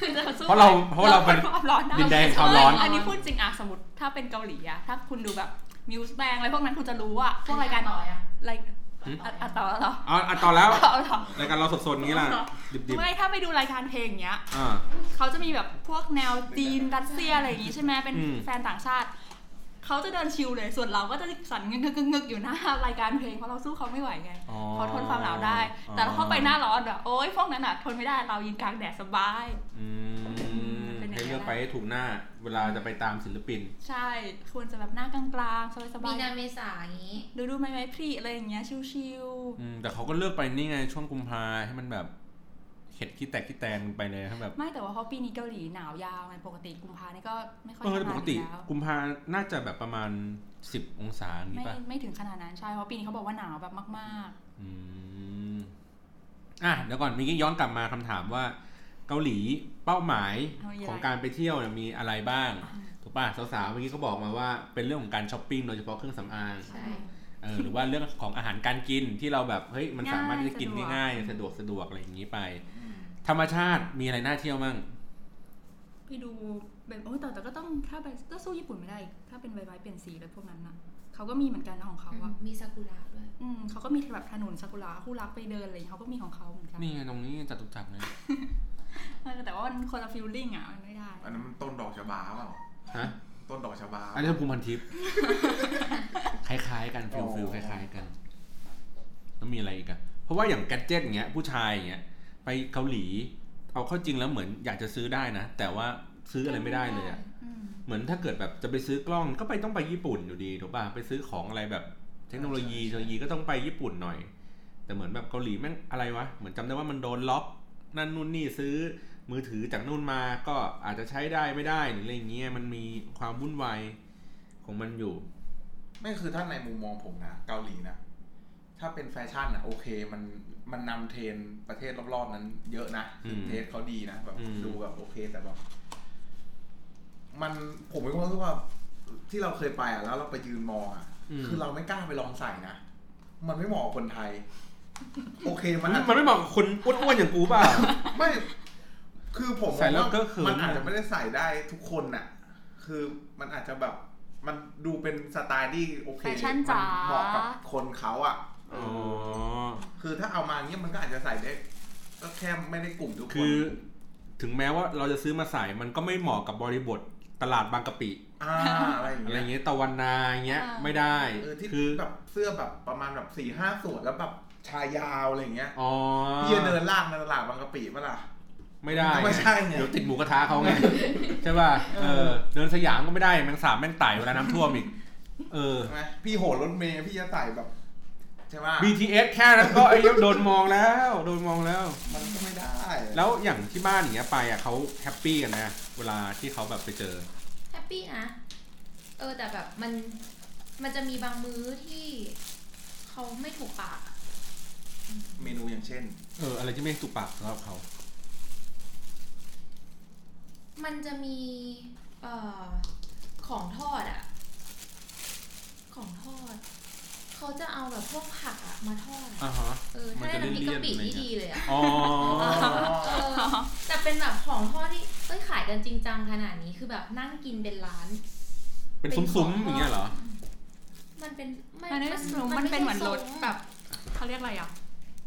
คุณจะสู้เพราะเราเพราะเราเป็นความร้อนได้ดินแดนแห่งความร้อนอันนี้พูดจริงอะสมมติถ้าเป็นเกาหลีอะถ้าคุณดูแบบมิวส์แบงอะไรพวกนั้นคุณจะรู้อะพวกรายการต่อยอะรายหืมอะอะต่อแล้วเหรอเอาอัดต่อแล้วเอาเหรอรายการเราสดๆอย่างนี้ล่ะดิบไม่ถ้าไปดูรายการเพลงอย่างเงี้ยๆอ่าเขาจะมีแบบพวกแนวจีนรัสเซียอะไรอย่างงี้ใช่ไหมเป็นอืมแฟนต่างชาติ เขาจะเดินชิลเลย ส่วนเราก็จะสั่นงึกงึกงึกอยู่หน้ารายการเพลงเพราะเราสู้เขาไม่ไหวไงอ๋อเขาทนความหนาวได้ แต่ถ้าเขาไปหน้าร้อนอะโอ๊ยพวกนั้นอะทนไม่ได้เรายืนกลางแดดสบายอืมเป็นอย่างนั้นให้เลือกไปให้ถูกหน้าเวลาจะไปตามศิลปิน ใช่ควรจะแบบหน้ากลางๆสบามียนาเมษาอย่างนี้ๆดูดูไม่ไม่พรีอะไรอย่างเงี้ยชิลอืมแต่เขาก็เลือกไปนี่ไงช่วงกุมภาให้มันแบบ เข็ดขี้แตกขี้แตนไปเลยให้แบบๆไม่แต่ว่าเพราะปีนี้เกาหลีหนาวยาวไงปกติกุมภานี่ก็ไม่ค่อยเออขนาดปกตินี้แล้วกุมภาน่าจะแบบประมาณสิบองศาอย่างนี้ไม่ป่ะไม่ถึงขนาดนั้นใช่เพราะปีนี้เขาบอกว่าหนาวแบบมากอืมอะเดี๋ยวก่อนเมื่อกี้ย้อนกลับมาคำถามว่า เกาหลีเป้าหมายๆเอาอย่างของไรการไปเที่ยวเนี่ยมีอะไรบ้างถูกป่ะสาวๆเมื่อกี้เขาบอกมาว่าเป็นเรื่องของการช้อปปิ้งโดยเฉพาะเครื่องสำอางใช่เออหรือว่าเรื่องของอาหารการกินที่เราแบบเฮ้ยมันสามารถที่จะกินง่ายง่ายๆสะดวกสะดวกสะดวกอะไรอย่างนี้ไป ธรรมชาติมีอะไรน่าเที่ยวมั่งไปดูแบบโอ้ยแต่แต่ก็ต้องถ้าไปก็สู้ญี่ปุ่นไม่ได้อีกถ้าเป็นใบไม้เปลี่ยนสีอะไรพวกนั้นนะเขาก็มีเหมือนกันนะของเขาอะมีซากุระด้วย อืมเขาก็มีแบบถนนซากุระคู่รักไปเดินอะไรอย่างเงี้ยเขาก็มีของเขาเหมือนกันนี่ไงตรงนี้จตุจักรเลยเออแต่ว่ามันคนละ feeling อะมันไม่ได้ อันนั้นมันต้นดอกชะบาเปล่าฮะต้นดอกชะบา อันนี้คือภูมิพันทิพย์คล้ายๆ กัน feel feel คล้าย ๆ กัน แล้วมีอะไรอีกอะเพราะว่าอย่าง gadget อย่างเงี้ยผู้ชายอย่างเงี้ย ไปเกาหลี เอาเข้าจริงแล้วเหมือนอยากจะซื้อได้นะ แต่ว่าซื้ออะไรไม่ได้เลยอะอืมเหมือนถ้าเกิดแบบจะไปซื้อกล้องก็ไปต้องไปญี่ปุ่นอยู่ดีถูกป่ะไปซื้อของอะไรแบบเทคโนโลยีเทคโนโลยีก็ต้องไปญี่ปุ่นหน่อย แต่เหมือนแบบเกาหลีแม่งอะไรวะเหมือนจำได้ว่ามันโดนล็อกนั่นนู่นนี่ซื้อมือถือจากนู่นมาก็อาจจะใช้ได้ไม่ได้หรืออะไรอย่างเงี้ยมันมีความวุ่นวายของมันอยู่ ไม่คือถ้าในมุมมองผมนะเกาหลีนะ ถ้าเป็นแฟชั่นอะโอเค มันมันนำเทรนด์ประเทศรอบๆนั้นเยอะนะคือมเทสเขาดีนะแบบอืมดูแบบโอเคแต่แบบมันผมไม่รู้สึกว่าที่เราเคยไปอะแล้วเราไปยืนมองอะมคือเราไม่กล้าไปลองใส่นะ มันไม่เหมาะกับคนไทย โอเคมันอาจมันไม่เหมาะกับคนอ้วนๆอย่างกูเปล่าไม่คือผมใส่แล้วมองาก็เขินมันอาจจะไม่ได้ใส่ได้ทุกคนน่ะ คือมันอาจจะแบบมันดูเป็นสไตล์ที่โอเคแฟชั่นจ๋าเหมาะกับคนเขาอะ อ๋อ คือถ้าเอามาเงี้ยมันก็อาจจะใส่ได้ ก็แค่ไม่ได้กลุ่มทุกคน คือ ถึงแม้ว่าเราจะซื้อมาใส่มันก็ไม่เหมาะกับบริบทตลาดบางกะปิอ่าอะไรอย่างอะไรเงี้ยเงี้ยตะวันนาอย่างเงี้ยอ่า ไม่ได้เออที่คือแบบเสื้อแบบประมาณแบบสี่ห้าส่วนแล้วแบบชายยาวอะไรอย่างเงี้ยอ๋อพี่จะเดินลากในตลาดบางกะปิปะล่ะ ไม่ได้ไม่ใช่ไง เดี๋ยวติดหมูกระทะเขาไงใช่ป่ะเออเดินสยามก็ไม่ได้แมงสาบแมงไต่เวลาน้ำท่วมอีก เออ ใช่ไหมพี่โหนรถเมย์พี่จะใส่แบบใช่ไหม BTS แค่นั้นก็ไอ้เหี้ยโดนมองแล้วโดนมองแล้ว มันก็ไม่ได้ แล้วอย่างที่บ้านอย่างเงี้ยไปอะเขาแฮปปี้กันนะเวลาที่เขาแบบไปเจอแฮปปี้นะเออแต่แบบมันมันจะมีบางมื้อที่เขาไม่ถูกปากอะเมนูอย่างเช่น เอออะไรที่ไม่ถูกปากสำหรับเขามันจะมีเอ่อของทอดอะของทอด เขาเขาจะเอาแบบพวกผักอะมาทอดอะอ่าฮะ เออมัถ้านได้จะน้ำพริกเลี่ยกะนๆปิอะไรนี่เงี้ยดีเลยอะอ๋อ เออแต่เป็นแบบของทอดที่เอ้ยขายกันจริงจังขนาดนี้คือแบบนั่งกินเป็นร้าน เป็นซุ้มๆอย่างเงี้ยเหรอ มันเป็นไม่มันไม่มันซุ้มมัมันไเป็นเหมือนรถซุ้แบบเขาเรียกอะไรอะ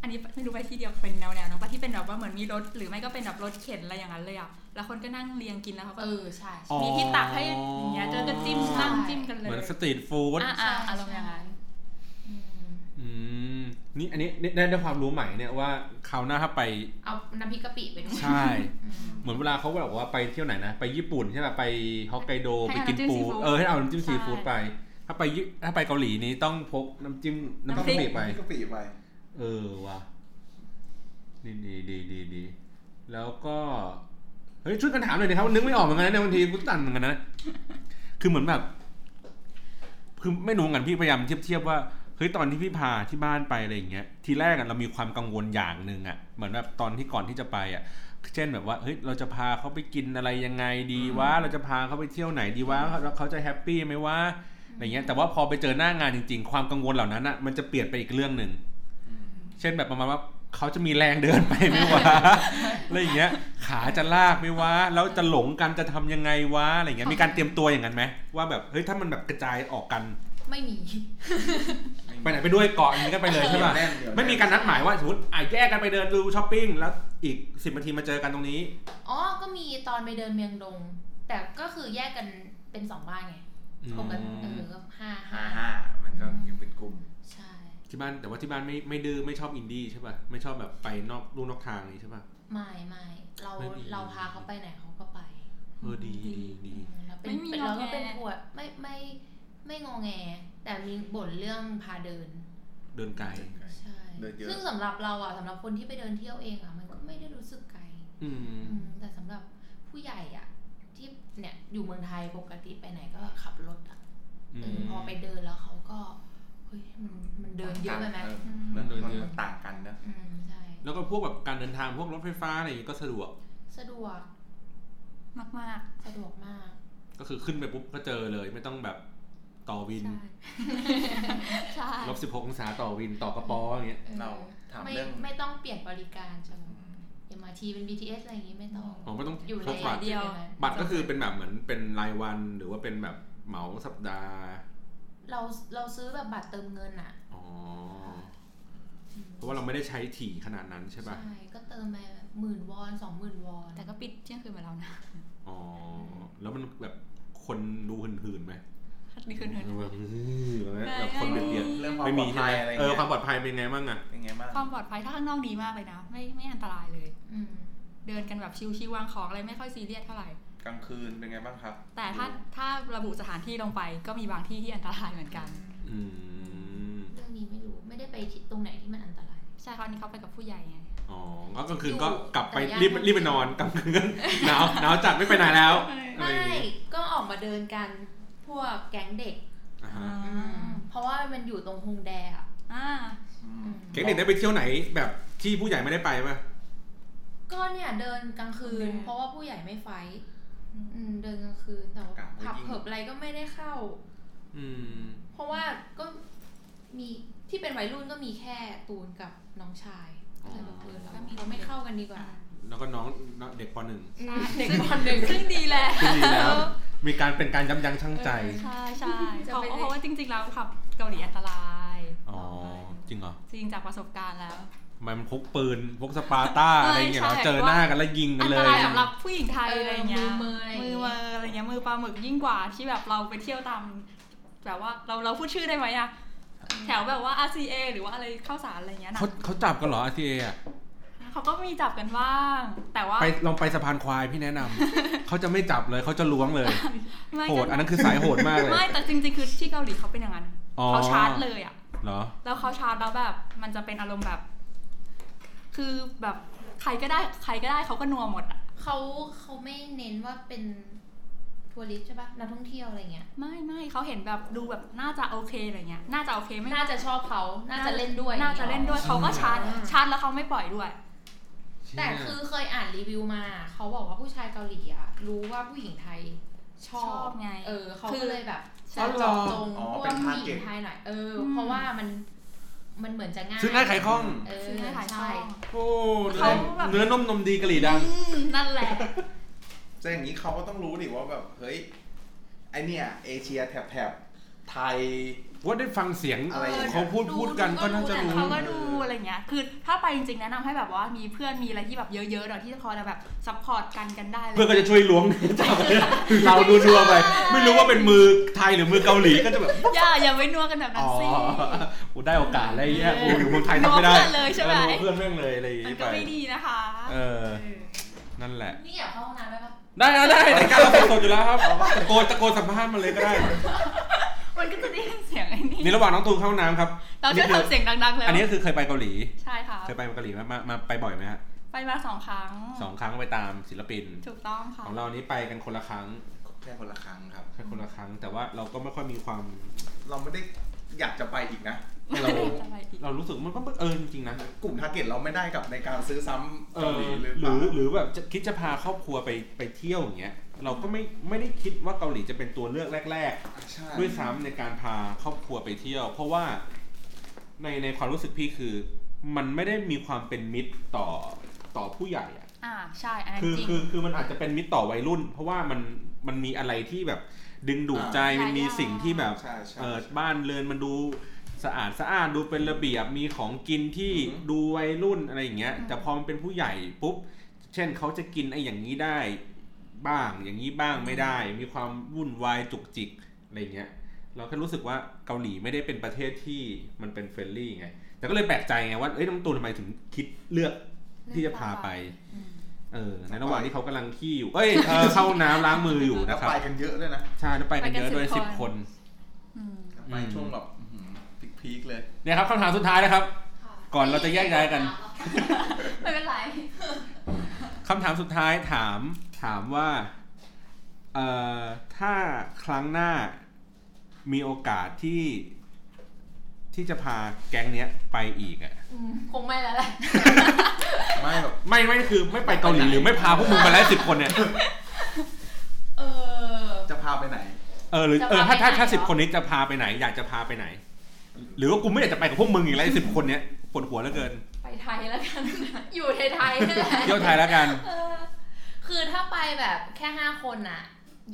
อันนี้ไม่รู้ไปที่เดียวเป็นแนวแนวๆเนอะปะที่เป็นแบบว่าเหมือนมีรถหรือไม่ก็เป็นแบบรถเข็นอะไรอย่างนั้นเลยอะ แล้วคนก็นั่งเรียงกินแล้วเขาก็เออใช่อ๋อมีที่ตักให้อย่างเงี้ยเจอก็จิ้มนั่งจิ้มกันเลย เหมือนสตรีทฟู้ดอ่าอ่าอารมณ์อย่างนั้นอืมอืม นี่อันนี้ได้ได้ความรู้ใหม่เนี่ยว่าคราวหน้าถ้าไป เอาน้ำพริกกะปิไปด้วยใช่อืมเหมือนเวลาเขาบอกว่าไปเที่ยวไหนนะ ไปญี่ปุ่นใช่ป่ะไปฮอกไกโดให้ไปเอากินน้ำจิ้มปูซีฟู้ดเออให้เอาน้ำจิ้มใช่ซีฟู้ดไป ถ้าไปญี่ถ้าไปเกาหลีนี้ต้องพกน้ำจิ้มน้ำน้ำพพริริกกไปกะปิไป เออว่ะดีดีดีดีดีแล้วก็เฮ้ยช่วยกันถามหน่อยดิครับนึกไม่ออกเหมือนกันนะเนี่ยบางทีกูตันเหมือนกันนะคือเหมือนแบบคือไม่รู้เหมือนกันพี่พยายามเทียบเทียบว่า เฮ้ยตอนที่พี่พาที่บ้านไปอะไรอย่างเงี้ยทีแรกอะเรามีความกังวลอย่างหนึ่งอะเหมือนแบบตอนที่ก่อนที่จะไปอะเช่นแบบว่าเฮ้ยเราจะพาเขาไปกินอะไรยังไงดีวะเราจะพาเขาไปเที่ยวไหนดีวะแล้วเขาจะแฮปปี้ไหมวะอะไรเงี้ยแต่ว่าพอไปเจอหน้างานจริง ๆ ความกังวลเหล่านั้นอะมันจะเปลี่ยนไปอีกเรื่องหนึ่งเช่นแบบประมาณว่าเขาจะมีแรงเดินไปไหมวะอะไรอย่างเงี้ย ขาจะลากไหมวะ แล้วจะหลงกันจะทำยังไงวะอะไรเงี้ย มีการเตรียมตัวอย่างนั้นไหมว่าแบบเฮ้ยถ้ามันแบบกระจายออกกัน ไม่มี ไปไหนไปด้วยเกาะอย่างนี้กันไปเลยใช่ป่ะแน่นเดี๋ยวไม่มีการนัดหมายว่าสมมติอะแยกกันไปเดินดูช้อปปิ้งแล้วอีกสิบนาทีมาเจอกันตรงนี้ อ๋อ ก็มีตอนไปเดินเมียงดง แต่ก็คือแยกกันเป็นสองบ้านไงปกติเออก็ห้าห้าห้าห้ามันก็ยังเป็นกลุ่ม ใช่ ที่บ้านแต่ว่าที่บ้านไม่ไม่ดื้อไม่ชอบอินดี้ใช่ป่ะ ไม่ชอบแบบไปนอกลู่นอกทางนี้ใช่ป่ะ ไม่ไม่เราไม่ดีเราพาเขาไปไหนเขาก็ไป เออดีดีดีอืมแล้วเป็นไม่มีเป็นงอเราแงก็เป็นถวดไม่ไม่ ไม่งอแง แต่มีบ่นเรื่องพาเดิน เดินไกลใช่เดินเยอะซึ่งสำหรับเราอะสำหรับคนที่ไปเดินเที่ยวเองอะมันก็ไม่ได้รู้สึกไกลอืมอืมแต่สำหรับผู้ใหญ่อะที่เนี่ยอยู่เมืองไทยปกติไปไหนก็ขับรถอะอืเออมพอไปเดินแล้วเขาก็เฮ้ยมันมันเดินเยอะไปไหมเออมมันเดินเยอะมันต่างกันนะอืมใช่แล้วก็พวกแบบการเดินทางพวกรถไฟฟ้าอะไรอย่างงี้ก็สะดวก สะดวก มากมากสะดวกมาก ก็คือขึ้นไปปุ๊บก็เจอเลย ไม่ต้องแบบ ต่อวินๆใช่ลบสิบหกองศาต่อวินต่อกระป๋ออย่างเงี้ยออเราถามไม่เรื่องไม่ต้องเปลี่ยนบริการใช่ไหม MRT เป็น BTS อะไรอย่างงี้ไม่ต้องอ๋อไม่ต้องอยู่ในพกบัตรเดียวบัตรก็คือเป็นแบบเหมือนเป็นรายวันหรือว่าเป็นแบบเหมาสัปดาห์ เราเราซื้อแบบบัตรเติมเงินอะอ๋อเพราะว่าเราไม่ได้ใช้ถี่ขนาดนั้นใช่ป่ะใช่ก็เติมไปหมื่นวอนสองหมื่นวอนแต่ก็ปิดเที่ยงคืนมาแล้วนะอ๋อแล้วมันแบบคนดูหืนๆไหม นี่คือเนินแบบแบบคนเบียดเบียดเรื่องความไม่ปลมีอดใช่ภัไหมยอะไรเออเงี้ยความปลอดภัยเป็นไงบ้างอะเป็นไงบ้างความปลอดภัยถ้าข้างนอกดีมากเลยนะ ไม่ไม่อันตรายเลย อืมเดินกันแบบชิวๆวางของอะไรไม่ค่อยซีเรียสเท่าไหร่กลางคืนเป็นไงบ้างครับ แต่ถ้าถ้าระบุสถานที่ลงไปก็มีบางที่ที่อันตรายเหมือนกันอืมเรื่องนี้ไม่รู้ไม่ได้ไปที่ตรงไหนที่มันอันตรายใช่คราวนี้เขาไปกับผู้ใหญ่ไงอ๋อก็กลางคืนก็อยู่กลับไปแต่ยังรีบรีบไปนอนกลางคืนหนาวหนาวจัดไม่ไปไหนแล้วอะไรไม่อย่างงี้ก็ออกมาเดินกัน พวกแก๊งเด็กอ่าฮะอืมเพราะว่ามันอยู่ตรงฮงแดอะอ่าอืมเก๊กเด็กได้ไปเที่ยวไหนแบบที่ผู้ใหญ่ไม่ได้ไปป่ะก็เนี่ยเดินกลางคืนฮงแดเพราะว่าผู้ใหญ่ไม่ไฟท์อืมเดินกลางคืนแต่ว่าผับเผิบอะไรก็ไม่ได้เข้า อืม เพราะว่าก็มีที่เป็นวัยรุ่นก็มีแค่ตูนกับน้องชายอ๋อแต่แบบเออเราเราไม่เข้ากันดีกว่า แล้วก็น้องน้องเด็กปหนึ่งเด็กคนหนึ่งซึ่งดีแล้วซึ่งดีแล้ว มีการเป็นการย้ำยั้งชั่งใจ ใช่ใช่จะเพราะไปเพราะว่าจริง ๆ แล้วขับเกาหลีอันตราย อ๋อ จริงเหรอ จริงจากประสบการณ์แล้วทำไมมันพกปืนพกสปาร์ต้าอะไรอย่างเงี้ยเหรอใช่เจอหน้ากันแล้วยิงกันเลย อันนเลตรายสำหรับผู้หญิงไทยอะไรเงี้ยมือมืออะไรอย่างมือเงี้ยมืออะไรเงี้ยมือปลาหมึกยิ่งกว่าที่แบบเราไปเที่ยวตามแบบว่าเราเราพูดชื่อได้ไหมอะแถวแบบว่า RCA หรือว่าอะไรข้าวสารอะไรเงี้ยนะเขาเขาจับกันเหรอ RCA อะ เขาก็มีจับกันบ้าง แต่ว่าไปลองไปสะพานควายพี่แนะนำเขาจะไม่จับเลยเขาจะล้วงเลยไม่โหดอันนั้นคือสายโหดมากเลยไม่แต่จริงๆคือที่เกาหลีเขาเป็นอย่างนั้นอ๋อเขาชาร์จเลยอะเหรอแล้วเขาชาร์จแล้วแบบมันจะเป็นอารมณ์แบบ คือแบบใครก็ได้ใครก็ได้เขาก็นัวหมดอะเขาเขาไม่เน้นว่าเป็นทัวริสต์ใช่ปะนักท่องเที่ยวอะไรเงี้ยไม่ไม่เขาเห็นแบบดูแบบน่าจะโอเคอะไรเงี้ยน่าจะโอเคไม่น่าจะชอบเขาน่าจะเล่นด้วย น่าจะเล่นด้วยเขาก็ชาร์จชาร์จแล้วเขาไม่ปล่อยด้วย แต่คือเคยอ่านรีวิวมา เขาบอกว่าผู้ชายเกาหลีอะรู้ว่าผู้หญิงไทยชอชอบบไง เออเขาคือก็เลยแบบใช่อ๋อเหรอเจาะจงอ๋อพวเป็กนผู้ห target ญิงไทยหน่อย เอออมเพราะว่ามันมันเหมือนจะง่าย ซื้อง่ายขายคล่องเออซื้อง่ายขายคล่ใช่องโอ้เขาเนื้อแบบเนื้อนมนมดีกะหรี่ดังอืมนั่นแหละแต่อย่างนี้เขาก็ต้องรู้ดิว่าแบบ เฮ้ย ไอเนี่ย เอเชียแถบแถบไทย ว่าได้ฟังเสียงอะไรอย่างเงี้ยเขาพูดพูดกันก็น่าจะรู้เขาก็ดูอะไรเงี้ย คือถ้าไปจริงๆแนะนำให้แบบว่ามีเพื่อนมีอะไรที่แบบเยอะๆหน่อยที่จะพอจะแบบ support กันกันได้เลยเพื่อนก็จะช่วยล้วงจับเราดูดัวๆไป ไม่รู้ว่าเป็นมือไทยหรือมือเกาหลีก็จะแบบอย่าอย่าไปนัวกันแบบนั้นสิอ๋อกูได้โอกาสอะไรเงี้ยเออกูอยู่เมืองไทยทำไม่ได้นัวเพื่อนเลยใช่ไหมออนัวเพื่อนแม่งเลยอะไรอย่างงี้มันก็ไปไม่ดีนะคะเออนั่นแหละนี่อยากเข้าห้องน้ำได้ปะได้ได้ได้รายการเราสดๆอยู่แล้วครับตะโกนตะโกนสัมภาษณ์มาเลยก็ได้ มันก็จะได้ยินเสียงไอ้นี่นี่ระหว่างน้องตูนเข้าห้องน้ำครับเราจะทำเสียงดังๆเลยอันนี้ก็คือเคยไปเกาหลี ใช่ค่ะเคยไปเกาหลีมามามาไปบ่อยไหมฮะไปมาสองครั้งสองครั้งไปตามศิลปิน ถูกต้องค่ะของเรานี้ไปกันคนละครั้งแค่คนละครั้งครับแค่คนละครั้ง แต่ว่าเราก็ไม่ค่อยมีความ เราไม่ได้อยากจะไปอีกนะเราจะไปอีกเรารู้สึกมันก็เออจริงๆนะกลุ่ม target เราไม่ได้กับในการซื้อซ้ำเอเกาอหลีหหรือรืเปล่าอหรือแบบจะคิดจะพาครอบครัวไปไปเที่ยวอย่างเงี้ย เราก็ไม่ไม่ได้คิดว่าเกาหลีจะเป็นตัวเลือกแรกใช่ๆด้วยซ้ำในการพาครอบครัวไปเที่ยว เพราะว่าในในความรู้สึกพี่คือ มันไม่ได้มีความเป็นมิตรต่อต่อผู้ใหญ่อะอ่าใช่อันนั้นคือจริง คือคือมันอาจจะเป็นมิตรต่อวัยรุ่น เพราะว่ามันมันมีอะไรที่แบบดึงดูดใจอ่ามัมันมีสิ่งที่แบบใช่ใช่ เออบ้านเรือนมันดูสะอาดสะอาดดูเป็นระเบียบมีของกินที่อือหือดูวัยรุ่นอะไรอย่างเงี้ย อืม แต่พอมันเป็นผู้ใหญ่ปุ๊บ เช่นเขาจะกินไอ้อย่างนี้ได้ บ้างอย่างนี้บ้างไม่ได้ มีความวุ่นวายจุกจิกอะไรเงี้ยเราแค่รู้สึกว่าเกาหลีไม่ได้เป็นประเทศที่มันเป็น friendly ไง แต่ก็เลยแปลกใจไงว่าเอ้ยน้องตูนทำไมถึงคิดเลือกที่จะพาไปอืมเออในระหว่างที่เขากำลังขี้อยู่ เอ้ยเออเข้าน้ำล้างมืออยู่แล้วนะครับไปกันเยอะด้วยนะใช่แล้วไปกันเยอะไปกันด้วย10คนสิบคคนนอืมไปช่วงแบบ peak ๆเลยเนี่ยครับคำถามสุดท้ายนะครับค่ะก่อนเราจะแยกย้ายกันไม่เป็นไรคำถามสุดท้ายถาม ถามว่าเอ่อถ้าครั้งหน้ามีโอกาสที่ที่จะพาแก๊งเนี้ยไปอีกอะอืมคงไม่แล้วแหละไม่แบบไม่ไม่คือไม่ไปเกาหลีหรือไม่พาพวกมึงไปแล้วสิบคนเนี่ยเออ จะพาไปไหน เออหรือจะเออพาถ้าไปไหนถ้าถ้าเหรอสิบคนนี้จะพาไปไหน อยากจะพาไปไหน หรือว่ากูไม่อยากจะไปกับพวกมึงอีกแล้วสิบคนเนี้ยปวดหัวเหลือเกิน ไปไทยแล้วกัน อยู่ไทยๆนี่แหละ เที่ยวไทยแล้วกัน เออ คือถ้าไปแบบแค่ห้าคนน่ะ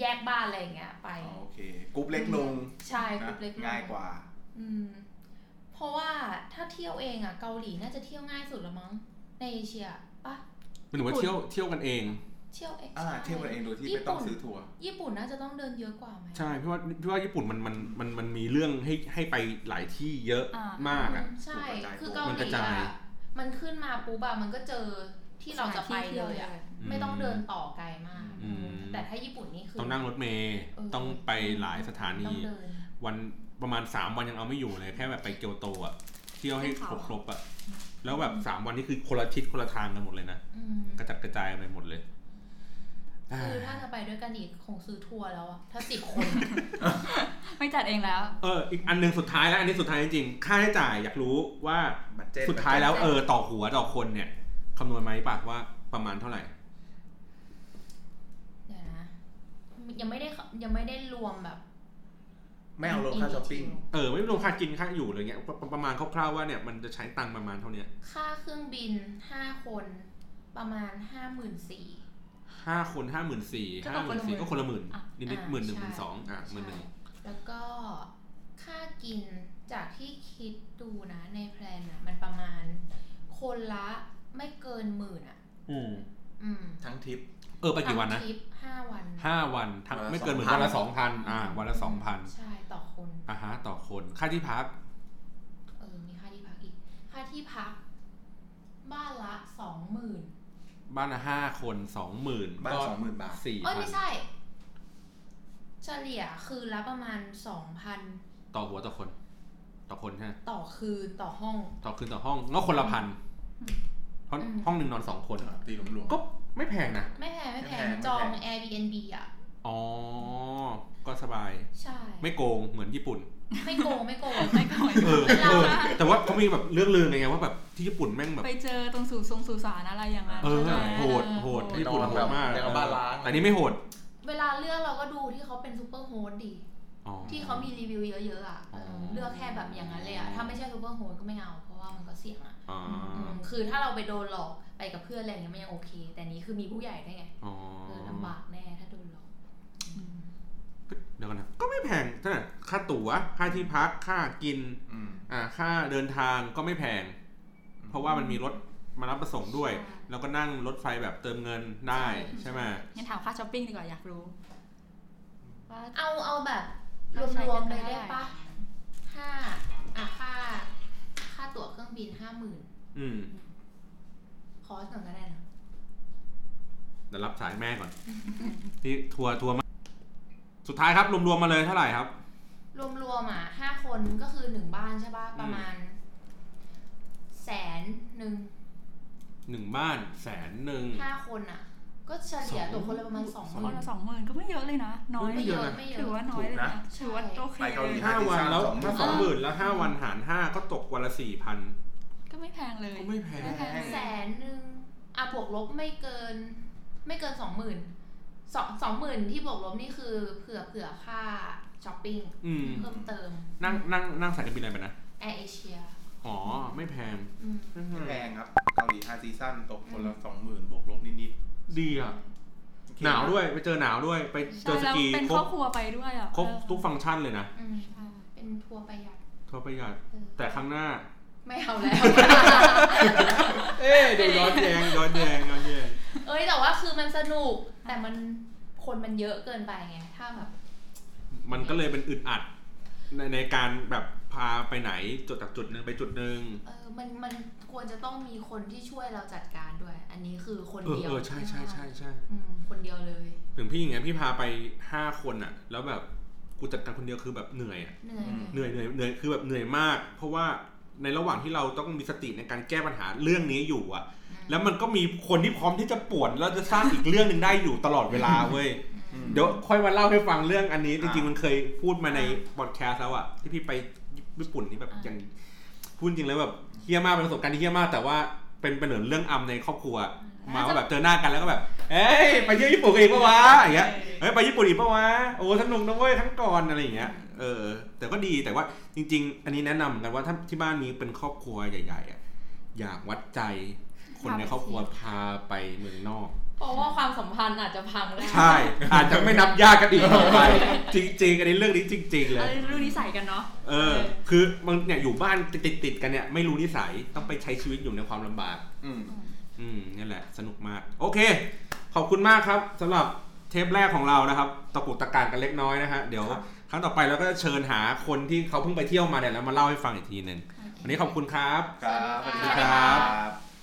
แยกบ้านอะไรอย่างเงี้ยไปโอเคกรุ๊ปเล็กลงใช่กนะรุ๊ปเล็กลงง่ายกว่านะ อืม เพราะว่าถ้าเที่ยวเองอะเกาหลีน่าจะเที่ยวง่ายสุดละมั้งในเอเชียปะมันถือว่าเที่ยวเที่ยวกันเองเที่ยวเองอ่าใช่เที่ยวกันเองโดยที่ไม่ต้องซื้อทัวร์ญี่ปุ่นน่าจะต้องเดินเยอะกว่าไหมใช่พี่ว่าพี่ว่าญี่ปุ่นมันมันมันมันมีเรื่องให้ให้ไปหลายที่เยอะอ่ามมากอะใช่กระจายคือตัวเกาหมันกลีระจายอะมันขึ้นมาปุ๊บอะมันก็เจอที่เราจะไปเลยอะ ไม่ต้องเดินต่อไกลมากอืมแต่ถ้าญี่ปุ่นนี่คือต้องนั่งรถเมย์เออต้องไปหลายสถานีต้องเดินวันประมาณสามวันยังเอาไม่อยู่เลย แค่แบบไปเกียวโตอะเที่ยวให้ครบครบๆอะแล้วแบบสามวันนี้คือคนละทิศคนละทางกันหมดเลยนะอืมกระจัดกระจายไปหมดเลยคือถ้าจะไปด้วยกันอีกคงซื้อทัวร์แล้วอะถ้าสิบคน ไม่จัดเองแล้ว เออ อีกอันหนึ่งสุดท้ายแล้ว อันนี้สุดท้ายจริงๆค่าใช้จ่ายอยากรู้ว่า budget สุดท้ายแล้วเออต่อหัวต่อคนเนี่ยคำนวณไหมปะว่าประมาณเท่าไหร่ เดี๋ยวนะ ยังไม่ได้ยังไม่ได้รวมแบบไม่เอาลงค่าช้อปปิ้ง เออ ไม่รวมค่ากินค่าอยู่อะไรเงี้ย ประประมาณคร่าวๆว่าเนี่ยมันจะใช้ตังค์ประมาณเท่าเนี้ยค่าเครื่องบินห้าคนประมาณห้าหมื่นสี่ห้าคนห้าหมื่นสี่ก็ตห้ากหคนมื่นละสี่ก็คนละหมื่นอะนิดๆหมื่นหนึ่งหมื่นสองอะหมื่นหนึ่งแล้วก็ค่ากินจากที่คิดดูนะในแพลนอะมันประมาณคนละไม่เกินหมื่นอะอืมอืมทั้งทริปเออไปกี่วันนะทริปห้าวันห้าวันทั้งวันละไม่เกินหมื่น2,000วันละสองพันอ่า วันละสองพันใช่ต่อคนอ่าฮะ ต่อคนค่าที่พักเออมีค่าที่พักอีก ค่าที่พัก บ้านละสองหมื่นบ้านละห้าคนสองหมื่นบ้านก็สองหมื่นบาทสี่เอ้ยพันไม่ใช่ เฉลี่ยคืนละประมาณสองพันต่อหัวต่อคน ต่อคนใช่ไหมต่อคืนต่อห้อง ต่อคืนต่อห้องก็คนละพันเพราะอืมห้องหนึ่งนอนสองคนตีหลวมๆก็ ไม่แพงนะ ไม่แพงไม่แพไม่งแพงไม่แพงจอง Airbnb อะ อ๋อ ก็สบาย ใช่ ไม่โกงเหมือนญี่ปุ่น ไม่โกงไม่โกงไม่ก่อนเออเออแต่ว่าเขามีแบบเรื่องลือไงว่าแบบที่ญี่ปุ่นแม่งแบบ ไปเจอตรงสู่ทรงสู่สารอะไรอย่างนั้นเออใช่ไหมโหดโหดญี่ปุ่นโหดมากเรียกว่าบ้านล้างแต่นี่ไม่โหด เวลาเลือกเราก็ดูที่เขาเป็น superhost ดิอ๋อที่เขามีรีวิวเยอะๆอะเอออ๋อเลือกแค่แบบอย่างนั้นเลยอะถ้าไม่ใช่ superhost ก็ไม่เอาเพราะว่ามันก็เสี่ยงอะอ๋ออืมคือถ้าเราไปโดนหลอก ไปกับเพื่อนอะไรอย่างเงี้ยมันยังโอเค แต่นี้คือมีผู้ใหญ่ด้วยไงอ๋อเออลำบากแน่ถ้าโดนหลอกเดี๋ยวกันนะก็ไม่แพงเท่าไหร่ค่าตั๋วค่าที่พักค่ากินอืมอ่าค่าเดินทางก็ไม่แพง เพราะว่ามันมีรถมารับประส่งด้วยใช่แล้วก็นั่งรถไฟแบบเติมเงินได้ใช่ไหมงั้นถามค่าช้อปปิ้งดีกว่าอยากรู้ว่าเอาเอาแบบเราใช้รวมกันๆเลยได้ได้ปะห้าอะค่า ค่าตั๋วเครื่องบินห้าหมื่น อืมคอร์สหนึ่งก็ได้นะเดี๋ยวรับสายแม่ก่อน ที่ทัวร์ทัวร์มาสุดท้ายครับ รวมๆมาเลยเท่าไหร่ครับ รวมๆอะห้าคนก็คือหนึ่งบ้านใช่ปะประมาณ แสนหนึ่งหนึ่งบ้านแสนหนึ่ง ห้าคนอะ ก็เฉลี่ยสองตกคนละประมาณสองหคนมื่นละสองหมื่นก็ไม่เยอะเลยนะ น้อยไม่ไม่เยเยอะอะนะ ไม่เยอะถือว่าน้อยเลยนะถูกนะถือว่าโอเคไปเกาหลี ห้าวันแล้วสองหมื่นถ้าสองหมื่นแล้วห้าวันหารห้าก็ตกวันละสี่พัน ก็ไม่แพงเลย ก็ไม่แพงไม่แพง แสนหนึ่งอะบวกลบไม่เกิน ไม่เกินสองหมื่นสองสองหมื่นที่บวกลบนี่คือเผื่อเผื่อค่าช้อปปิ้งอืมเพิ่มเติม นั่งนั่งนั่งสายการบินอะไรไปนะแอร์เอเชียอ๋อ ไม่แพงอืมแพงครับเกาหลี high season ตกคนละสองหมื่นบวกลบนิดดีอะๆโอเคหนาวด้วยไปเจอหนาวด้วยไปเจใช่อสแล้วกีเป็นคครรอบบครัวไปด้วยอะครบเออทุกฟังก์ชันเลยนะอืมใช่เป็นทัวร์ประหยัดทัวร์ประหยัดเออแต่ครั้งหน้า ไม่เอาแล้ว เอ๊ะเดี๋ยวย้อนแยงย้อนแยงย้อนแยงเอ้ยแต่ว่าคือมันสนุกแต่มันคนมันเยอะเกินไปไงถ้าแบบมันก็เลยเป็นอึดอัดในในการแบบพาไปไหนจุดจากจุดหนึ่งไปจุดหนึ่งเออมันมันควรจะต้องมีคนที่ช่วยเราจัดการด้วย อันนี้คือคนเออเดียวเออใช่ใช่ใช่ใช่อืมคนเดียวเลยถึงพี่อย่างเงี้ยพี่พาไปห้าคนอะแล้วแบบกูจัดการคนเดียวคือแบบเหนื่อยอะเหนื่อยเหนื่อยเหนื่อยเหนื่อยคือแบบเหนื่อยมาก เพราะว่า ในระหว่างที่เราต้องมีสติในการแก้ปัญหาเรื่องนี้อยู่อะแล้วมันก็มีคนที่พร้อมที่จะป่วนแล้วจะสร้างอีกเรื่องหนึ่งได้อยู่ตลอดเวลาเว้ยอืมเดี๋ยวค่อยมาเล่าให้ฟังเรื่องอันนี้จอ่าริงๆมันเคยพูดมาในบอดแคสต์แล้วอะที่พี่ไปญี่ปุ่นนี่แบบอ่าอย่างพูดจริงแล้วแบบเฮี้ยมากเป็นประสบการณ์ที่เฮี้ยมาก แต่ว่าเป็นเป็นเหมือนเรื่องอำในครอบครัว มาว่าแบบเจอหน้ากันแล้วก็แบบ เอ้ยไปเที่ยวญี่ปุ่นกันอีกปะวะอย่างเงี้ยเฮ้ยไปญี่ปุ่นอีกปะวะโอ้สนุกนะเว้ยครั้งก่อนอะไรอย่างเงี้ย เออ แต่ก็ดีแต่ว่าจริง ๆ อันนี้แนะนำเหมือนกันว่าถ้าที่บ้านมีเป็นครอบครัวใหญ่ ๆอะอยากวัดใจคนในครอบครัวพาไปเมืองนอก เพราะว่าความสัมพันธ์อาจจะพังได้ใช่ อาจจะไม่นับญาติกันอีกต่อไป จริง ๆ อันนี้เรื่องนี้จริง ๆ เลอะไรยรู้นิสัยกันเนาะเออ คือมันเนี่ยอยู่บ้านติดติดๆกันเนี่ยไม่รู้นิสัยต้องไปใช้ชีวิตอยู่ในความลำบากอืมอืมนี่แหละ สนุกมาก โอเค ขอบคุณมากครับสำหรับเทปแรกของเรานะครับ ตะกุกตะการกันเล็กน้อยนะฮะเดี๋ยวค รับครั้งต่อไปเราก็จะเชิญหาคนที่เขาเพิ่งไปเที่ยวมาเนี่ยแล้วมาเล่าให้ฟังอีกทีหนึ่งวันนี้ขอบคุณครับ ครับสวัสดีครับครับ